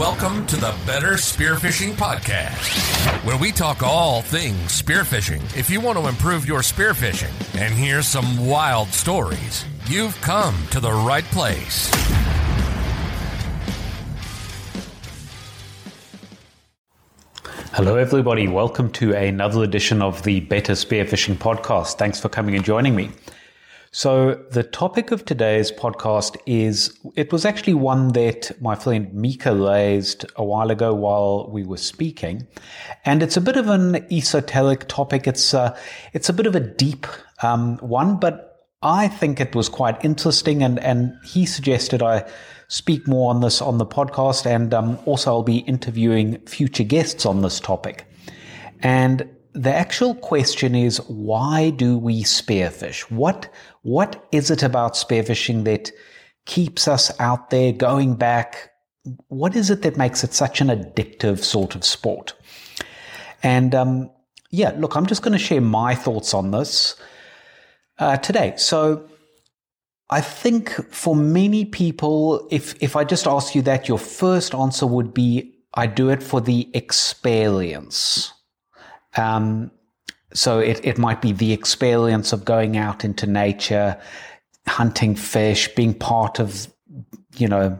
Welcome to the Better Spearfishing Podcast, where we talk all things spearfishing. If you want to improve your spearfishing and hear some wild stories, you've come to the right place. Hello, everybody. Welcome to another edition of the Better Spearfishing Podcast. Thanks for coming and joining me. So, the topic of today's podcast is it was actually one that my friend Mika raised a while ago while we were speaking. And it's a bit of an esoteric topic. It's, uh, it's a bit of a deep um, one, but I think it was quite interesting. And, and he suggested I speak more on this on the podcast. And um, also, I'll be interviewing future guests on this topic. And the actual question is why do we spearfish? What what is it about spearfishing that keeps us out there going back? What is it that makes it such an addictive sort of sport? And um, yeah, look, I'm just going to share my thoughts on this uh, today. So I think for many people, if if I just ask you that, your first answer would be I do it for the experience. Um, so it, it might be the experience of going out into nature, hunting fish, being part of, you know,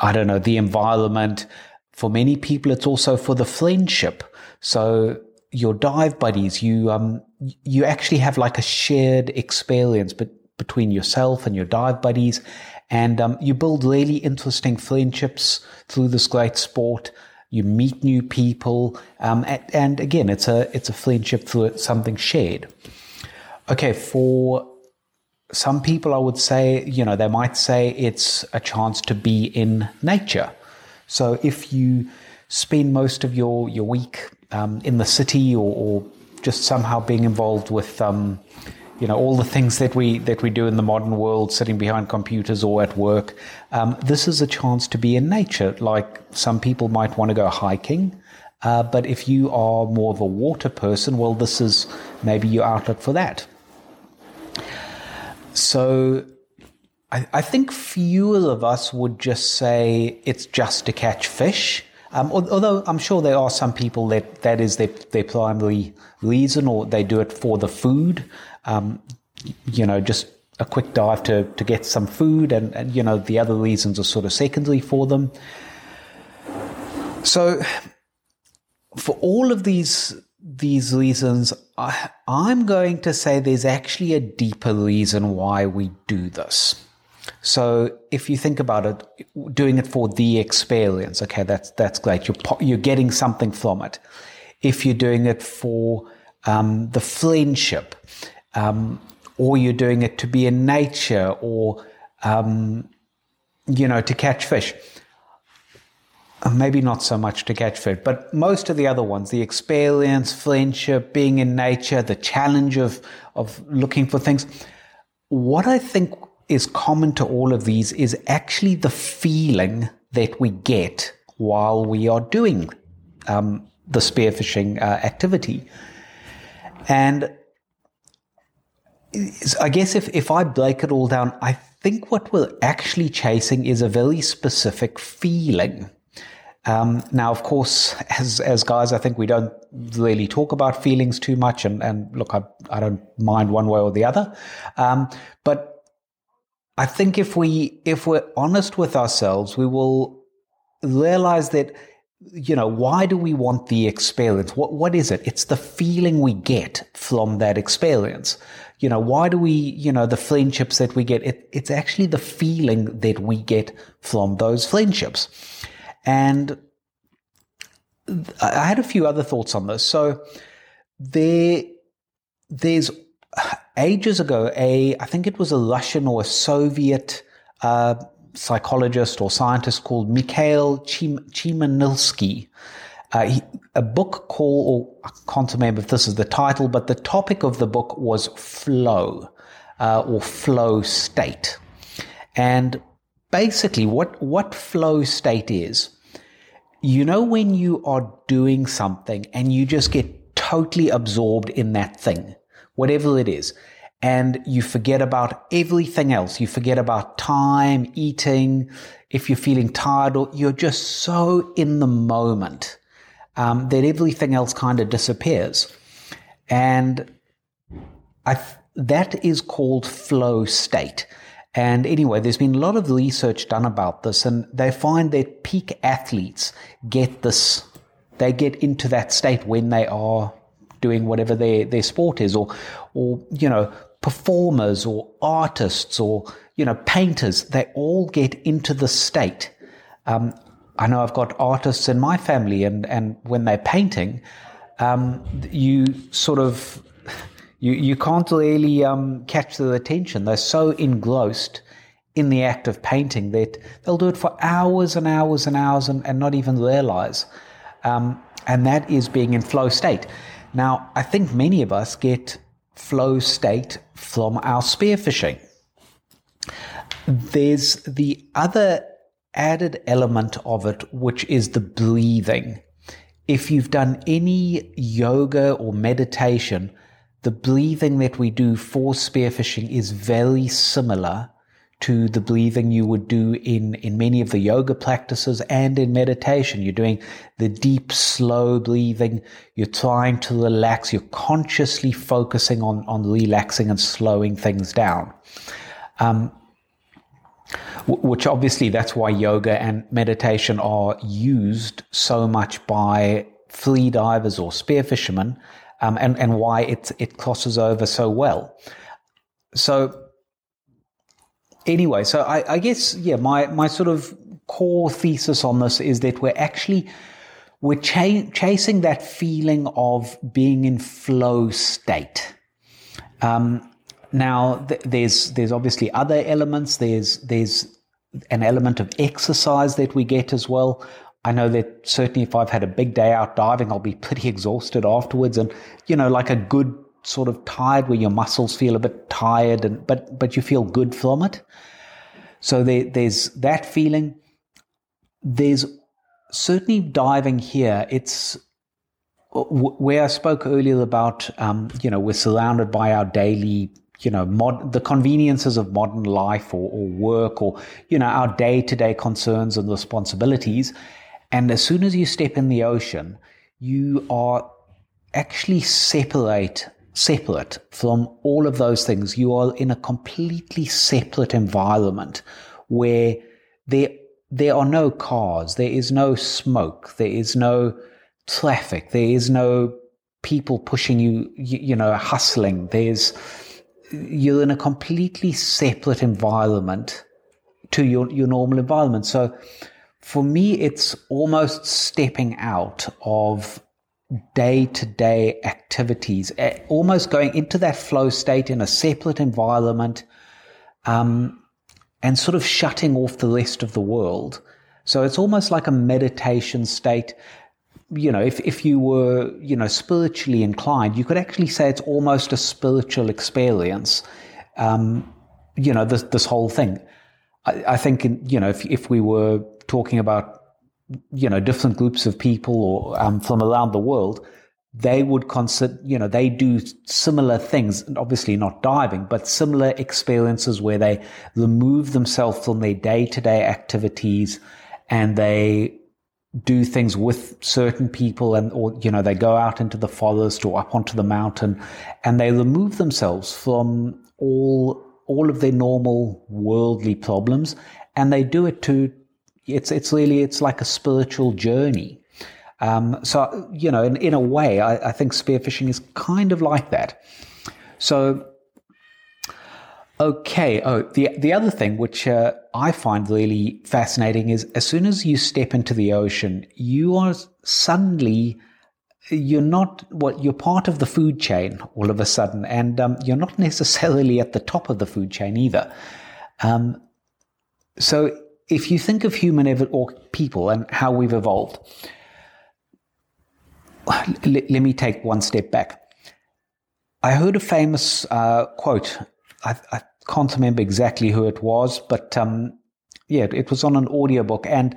I don't know, the environment. For many people, it's also for the friendship. So your dive buddies, you um, you actually have like a shared experience, but between yourself and your dive buddies, and um, you build really interesting friendships through this great sport you meet new people, um, and, and, again, it's a it's a friendship through something shared. Okay, for some people, I would say, you know, they might say it's a chance to be in nature. So if you spend most of your your week um, in the city or, or, just somehow being involved with um, you know all the things that we that we do in the modern world, sitting behind computers or at work. Um, this is a chance to be in nature. Like some people might want to go hiking, uh, but if you are more of a water person, well, this is maybe your outlet for that. So. I, I think fewer of us would just say it's just to catch fish. Um, although I'm sure there are some people that that is their, their primary reason, or they do it for the food um, you know, just a quick dive to, to get some food, and, and, you know, the other reasons are sort of secondary for them. So, for all of these these reasons, I, I'm going to say there's actually a deeper reason why we do this. So if you think about it, doing it for the experience, okay, that's that's great. You're you're getting something from it. If you're doing it for um, the friendship, um, or you're doing it to be in nature or, um, you know, to catch fish. Uh, maybe not so much to catch fish, but most of the other ones, the experience, friendship, being in nature, the challenge of, of looking for things. What I think is common to all of these is actually the feeling that we get while we are doing um, the spearfishing uh, activity. And I guess if, if I break it all down, I think what we're actually chasing is a very specific feeling. Um, now, of course, as as guys, I think we don't really talk about feelings too much, and, and look, I, I don't mind one way or the other. Um, but I think if we if we're honest with ourselves, we will realize that you know why do we want the experience? What what is it? It's the feeling we get from that experience you know, why do we, you know, the friendships that we get, it, it's actually the feeling that we get from those friendships. And I had a few other thoughts on this. So there, there's ages ago, a, I think it was a Russian or a Soviet, uh, psychologist or scientist called Mikhail Chim- Chimanilsky uh, a book called, or I can't remember if this is the title, but the topic of the book was flow uh, or flow state. And basically, what, what flow state is, you know, when you are doing something and you just get totally absorbed in that thing, whatever it is. and you forget about everything else. You forget about time, eating, if you're feeling tired, or you're just so in the moment um, that everything else kind of disappears. And I, that is called flow state. And anyway, there's been a lot of research done about this, and they find that peak athletes get this, they get into that state when they are doing whatever their, their sport is, or, or, you know, performers or artists or, you know, painters, they all get into the state. Um, I know I've got artists in my family, and, and when they're painting, um, you sort of you you can't really um, catch their attention. They're so engrossed in the act of painting that they'll do it for hours and hours and hours and, and not even realize. Um, and that is being in flow state. Now, I think many of us get flow state from our spearfishing. There's the other added element of it, which is the breathing. If you've done any yoga or meditation, the breathing that we do for spearfishing is very similar to the breathing you would do in, in many of the yoga practices and in meditation. You're doing the deep, slow breathing. You're trying to relax. You're consciously focusing on, on relaxing and slowing things down. Um, which obviously that's why yoga and meditation are used so much by free divers or spear fishermen, um, and, and why it, it crosses over so well. So anyway, so I, I guess yeah, my my sort of core thesis on this is that we're actually we're ch- chasing that feeling of being in flow state. Um, now, th- there's there's obviously other elements. There's there's an element of exercise that we get as well. I know that certainly if I've had a big day out diving, I'll be pretty exhausted afterwards, and you know, like a good sort of tired where your muscles feel a bit tired and but but you feel good from it. So there, there's that feeling. There's certainly diving here. It's where i spoke earlier about um, you know we're surrounded by our daily you know mod, the conveniences of modern life or, or work or you know our day-to-day concerns and responsibilities. And as soon as you step in the ocean you are actually separate separate from all of those things. You are in a completely separate environment where there, there are no cars, there is no smoke, there is no traffic, there is no people pushing you, you, you know, hustling. There's, you're in a completely separate environment to your, your normal environment. So for me, it's almost stepping out of day to day activities, almost going into that flow state in a separate environment um, and sort of shutting off the rest of the world. So it's almost like a meditation state. You know, if, if you were, you know, spiritually inclined, you could actually say it's almost a spiritual experience. Um, you know, this, this whole thing. I, I think, you know, if, if we were talking about you know, different groups of people or um, from around the world, they would consider, you know, they do similar things, obviously not diving, but similar experiences where they remove themselves from their day to day activities and they do things with certain people and, or, you know, they go out into the forest or up onto the mountain and they remove themselves from all, all of their normal worldly problems and they do it to it's it's really it's like a spiritual journey. Um, so you know, in, in a way, I, I think spearfishing is kind of like that. So Okay. Oh, the the other thing which uh, I find really fascinating is as soon as you step into the ocean, you are suddenly you're not what well, you're part of the food chain all of a sudden, and um, you're not necessarily at the top of the food chain either. Um, so if you think of human ev- or people and how we've evolved, let, let, me take one step back. I heard a famous uh, quote. I, I, can't remember exactly who it was, but um, yeah, it was on an audiobook and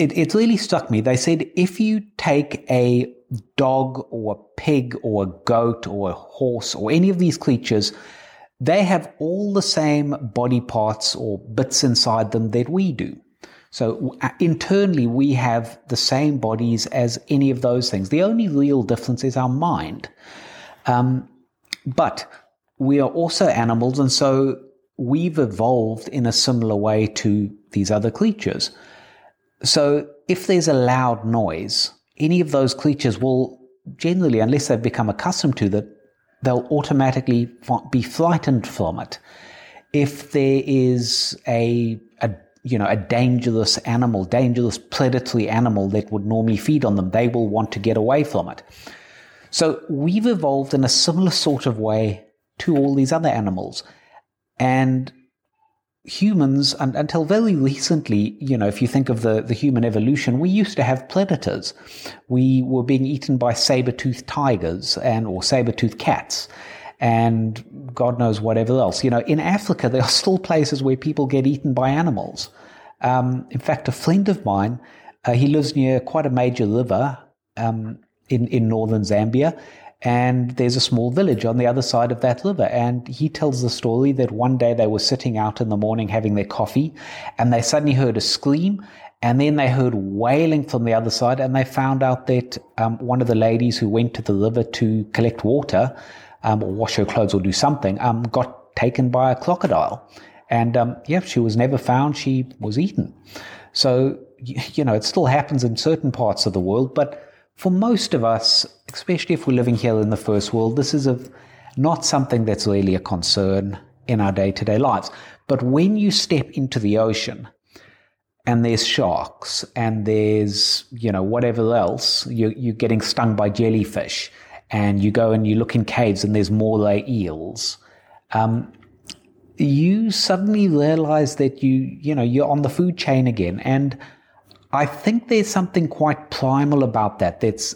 it, it really struck me. They said if you take a dog or a pig or a goat or a horse or any of these creatures, they have all the same body parts or bits inside them that we do. So uh, internally, we have the same bodies as any of those things. The only real difference is our mind. Um, but we are also animals, and so we've evolved in a similar way to these other creatures. So if there's a loud noise, any of those creatures will generally, unless they've become accustomed to that, they'll automatically be frightened from it. If there is a, a you know, a dangerous animal, dangerous predatory animal that would normally feed on them, they will want to get away from it. So we've evolved in a similar sort of way to all these other animals. And humans, and until very recently, you know, if you think of the, the human evolution, we used to have predators. We were being eaten by saber-toothed tigers and or saber-toothed cats and God knows whatever else. You know, in Africa, there are still places where people get eaten by animals. Um, in fact, a friend of mine, uh, he lives near quite a major river um, in, in northern Zambia, and there's a small village on the other side of that river. And he tells the story that one day they were sitting out in the morning having their coffee, and they suddenly heard a scream, and then they heard wailing from the other side, and they found out that um, one of the ladies who went to the river to collect water um, or wash her clothes or do something um, got taken by a crocodile. And um, yeah, she was never found. She was eaten. So, you know, it still happens in certain parts of the world, but for most of us, especially if we're living here in the first world, this is a, not something that's really a concern in our day to day lives. But when you step into the ocean and there's sharks and there's, you know, whatever else, you're, you're getting stung by jellyfish and you go and you look in caves and there's moray eels, um, you suddenly realize that you, you know, you're on the food chain again. And I think there's something quite primal about that. That's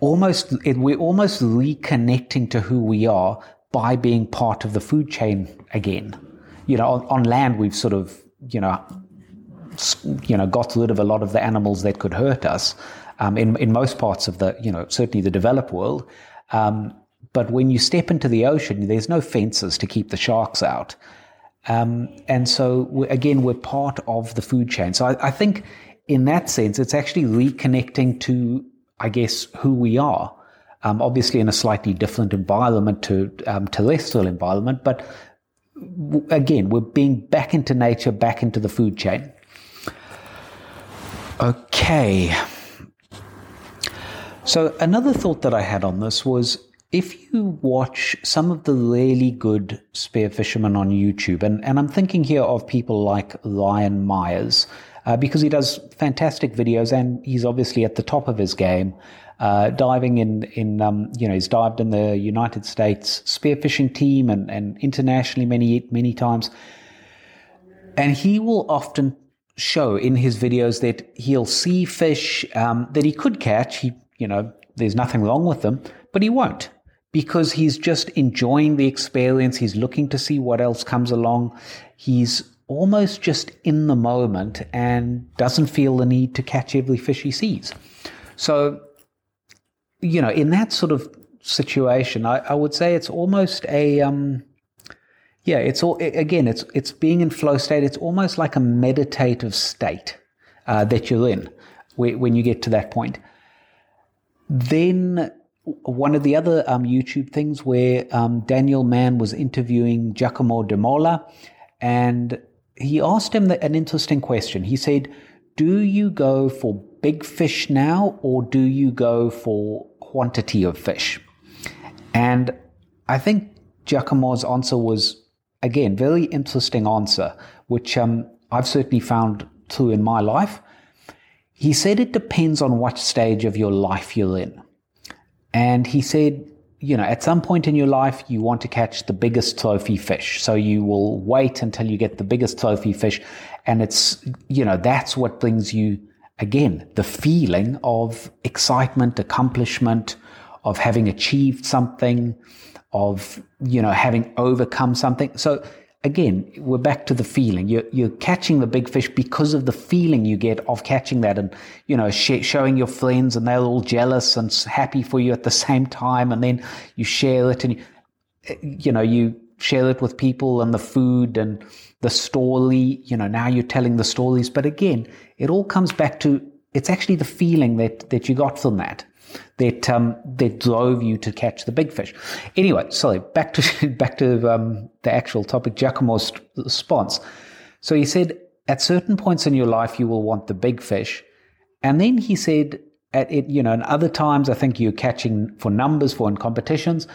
almost, it, we're almost reconnecting to who we are by being part of the food chain again. You know, on, on land, we've sort of, you know, you know, got rid of a lot of the animals that could hurt us. Um, in in most parts of the, you know, certainly the developed world. Um, but when you step into the ocean, there's no fences to keep the sharks out. Um, and so, we're, again, we're part of the food chain. So I, I, think in that sense, it's actually reconnecting to, I guess, who we are. Um, obviously, in a slightly different environment to um, terrestrial environment, but again, we're being back into nature, back into the food chain. Okay. So another thought that I had on this was if you watch some of the really good spear fishermen on YouTube, and, and I'm thinking here of people like Ryan Myers, uh, because he does fantastic videos and he's obviously at the top of his game. Uh, diving in, in um, you know, he's dived in the United States spearfishing team and, and internationally many, many times. And he will often show in his videos that he'll see fish um, that he could catch. He, you know, there's nothing wrong with them, but he won't because he's just enjoying the experience. He's looking to see what else comes along. He's almost just in the moment and doesn't feel the need to catch every fish he sees. So, you know, in that sort of situation, I, I would say it's almost a, um, yeah, it's all, again, it's, it's being in flow state. It's almost like a meditative state uh, that you're in when you get to that point. Then one of the other um, YouTube things where um, Daniel Mann was interviewing Giacomo de Mola, and he asked him an interesting question. He said, Do you go for big fish now, or do you go for quantity of fish? And I think Giacomo's answer was, again, very interesting answer, which um, I've certainly found true in my life. He said it depends on what stage of your life you're in. And he said, you know, at some point in your life, you want to catch the biggest trophy fish. So you will wait until you get the biggest trophy fish. And it's, you know, that's what brings you, again, the feeling of excitement, accomplishment, of having achieved something, of, you know, having overcome something. So again, we're back to the feeling. You're, you're catching the big fish because of the feeling you get of catching that and, you know, sh- showing your friends and they're all jealous and happy for you at the same time. And then you share it and, you, eh, you know, you share it with people and the food and the story. You know, now you're telling the stories. But again, it all comes back to it's actually the feeling that, that you got from that that um, that drove you to catch the big fish. Anyway, sorry, back to back to um, the actual topic, Giacomo's response. So he said, at certain points in your life, you will want the big fish, and then he said, at it, you know, and other times, I think you're catching for numbers for in competitions.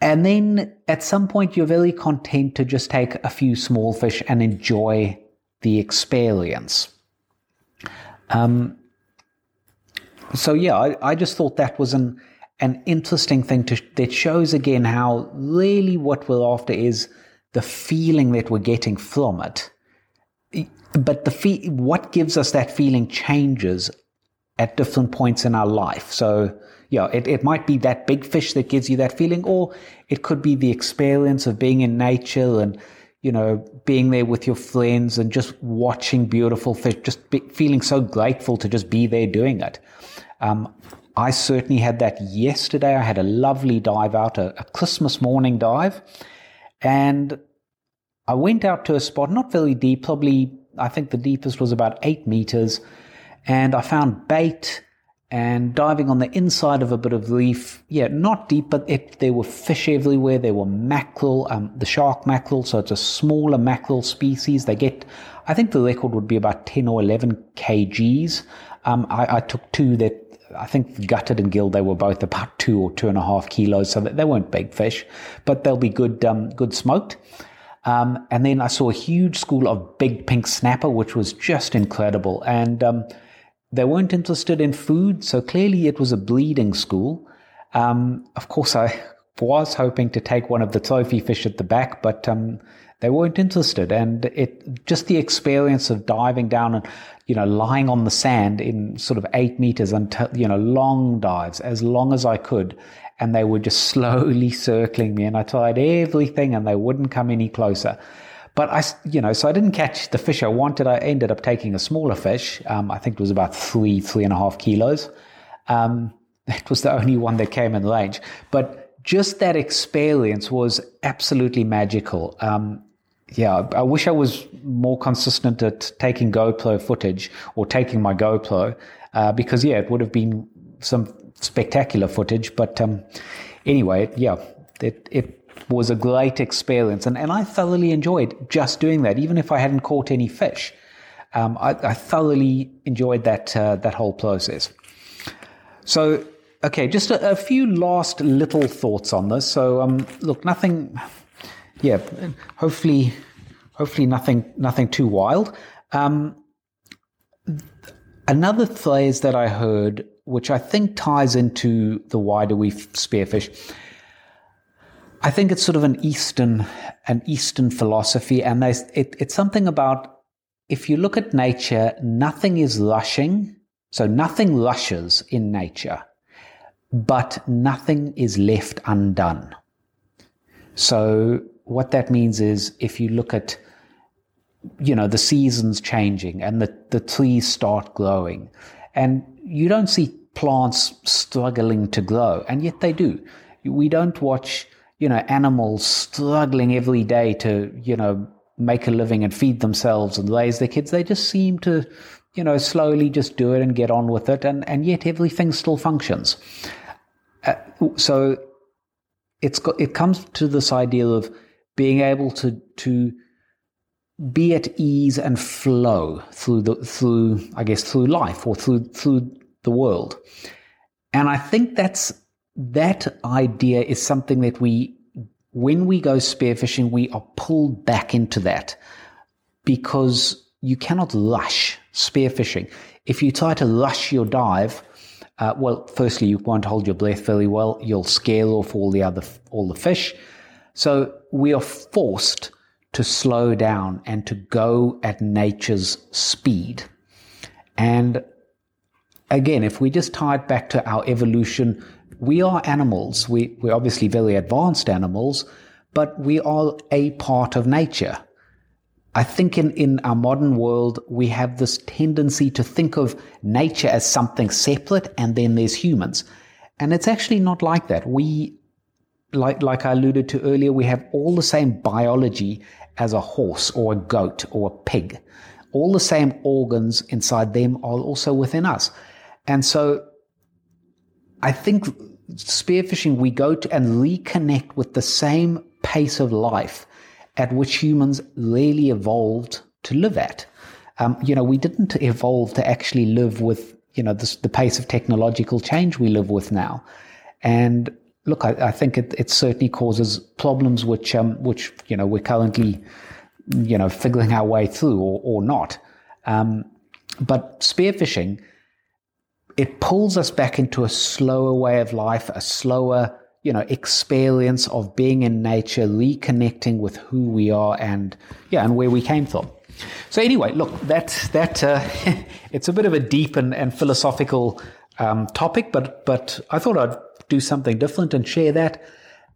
And then at some point, you're very content to just take a few small fish and enjoy the experience. Um, so yeah, I, I just thought that was an an interesting thing to that shows again how really what we're after is the feeling that we're getting from it. But the fe- what gives us that feeling changes at different points in our life. So yeah, it, it might be that big fish that gives you that feeling, or it could be the experience of being in nature and you know being there with your friends and just watching beautiful fish, just be, feeling so grateful to just be there doing it. Um, I certainly had that yesterday. I had a lovely dive out, a, a, Christmas morning dive, and I went out to a spot not very deep, probably I think the deepest was about eight meters, and I found bait and diving on the inside of a bit of reef. Yeah, not deep, but it, there were fish everywhere. There were mackerel, um, the shark mackerel, so it's a smaller mackerel species. They get, I think the record would be about 10 or 11 kgs. Um, I, I, took two that I think gutted and gilled, they were both about two or two and a half kilos, so they weren't big fish, but they'll be good, um, good smoked. Um, and then I saw a huge school of big pink snapper, which was just incredible. And um, they weren't interested in food, so clearly it was a bleeding school. Um, of course, I was hoping to take one of the trophy fish at the back, but um, they weren't interested. And it just the experience of diving down and you know, lying on the sand in sort of eight meters until, you know, long dives, as long as I could. And they were just slowly circling me. And I tried everything and they wouldn't come any closer. But I, you know, so I didn't catch the fish I wanted. I ended up taking a smaller fish. Um, I think it was about three, three and a half kilos. Um, it was the only one that came in range. But just that experience was absolutely magical. Um, yeah, I wish I was more consistent at taking GoPro footage or taking my GoPro uh, because, yeah, it would have been some spectacular footage. But um, anyway, yeah, it, it was a great experience. And, and I thoroughly enjoyed just doing that, even if I hadn't caught any fish. Um, I, I, thoroughly enjoyed that, uh, that whole process. So, okay, just a, a, few last little thoughts on this. So, um, look, nothing yeah, hopefully, hopefully nothing, nothing too wild. Um, another phrase that I heard, which I think ties into the wider we spearfish, I think it's sort of an Eastern, an Eastern philosophy, and there's it, it's something about if you look at nature, nothing is rushing, so nothing rushes in nature, but nothing is left undone. So what that means is if you look at you know the seasons changing and the, the trees start growing and you don't see plants struggling to grow and yet they do we don't watch you know animals struggling every day to you know make a living and feed themselves and raise their kids they just seem to you know slowly just do it and get on with it and and yet everything still functions uh, so it's got it comes to this idea of being able to to be at ease and flow through the through I guess through life or through through the world. And I think that's that idea is something that we when we go spearfishing we are pulled back into that because you cannot rush spearfishing. If you try to rush your dive, uh, well, firstly you won't hold your breath very well. You'll scare off all the other all the fish. So we are forced to slow down and to go at nature's speed. And again, if we just tie it back to our evolution, we are animals. We, we're obviously very advanced animals, but we are a part of nature. I think in, in our modern world, we have this tendency to think of nature as something separate and then there's humans. And it's actually not like that. We, like, like I alluded to earlier, we have all the same biology as a horse or a goat or a pig. All the same organs inside them are also within us. And so I think spearfishing, we go to and reconnect with the same pace of life at which humans really evolved to live at. Um, you know, we didn't evolve to actually live with, you know, this, the pace of technological change we live with now. And look, I, I think it, it, certainly causes problems which, um, which, you know, we're currently, you know, figuring our way through or, or not. Um, but spearfishing, it pulls us back into a slower way of life, a slower, you know, experience of being in nature, reconnecting with who we are and, yeah, and where we came from. So anyway, look, that, that, uh, it's a bit of a deep and, and philosophical um, topic, but, but I thought I'd do something different and share that.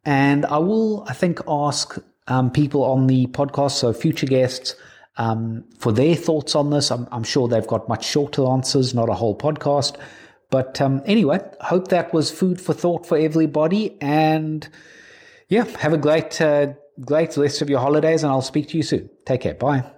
And I will, I think, ask um, people on the podcast, so future guests, um, for their thoughts on this. I'm, I'm, sure they've got much shorter answers, not a whole podcast. But um, anyway, hope that was food for thought for everybody. And yeah, have a great, uh, great rest of your holidays, and I'll speak to you soon. Take care. Bye.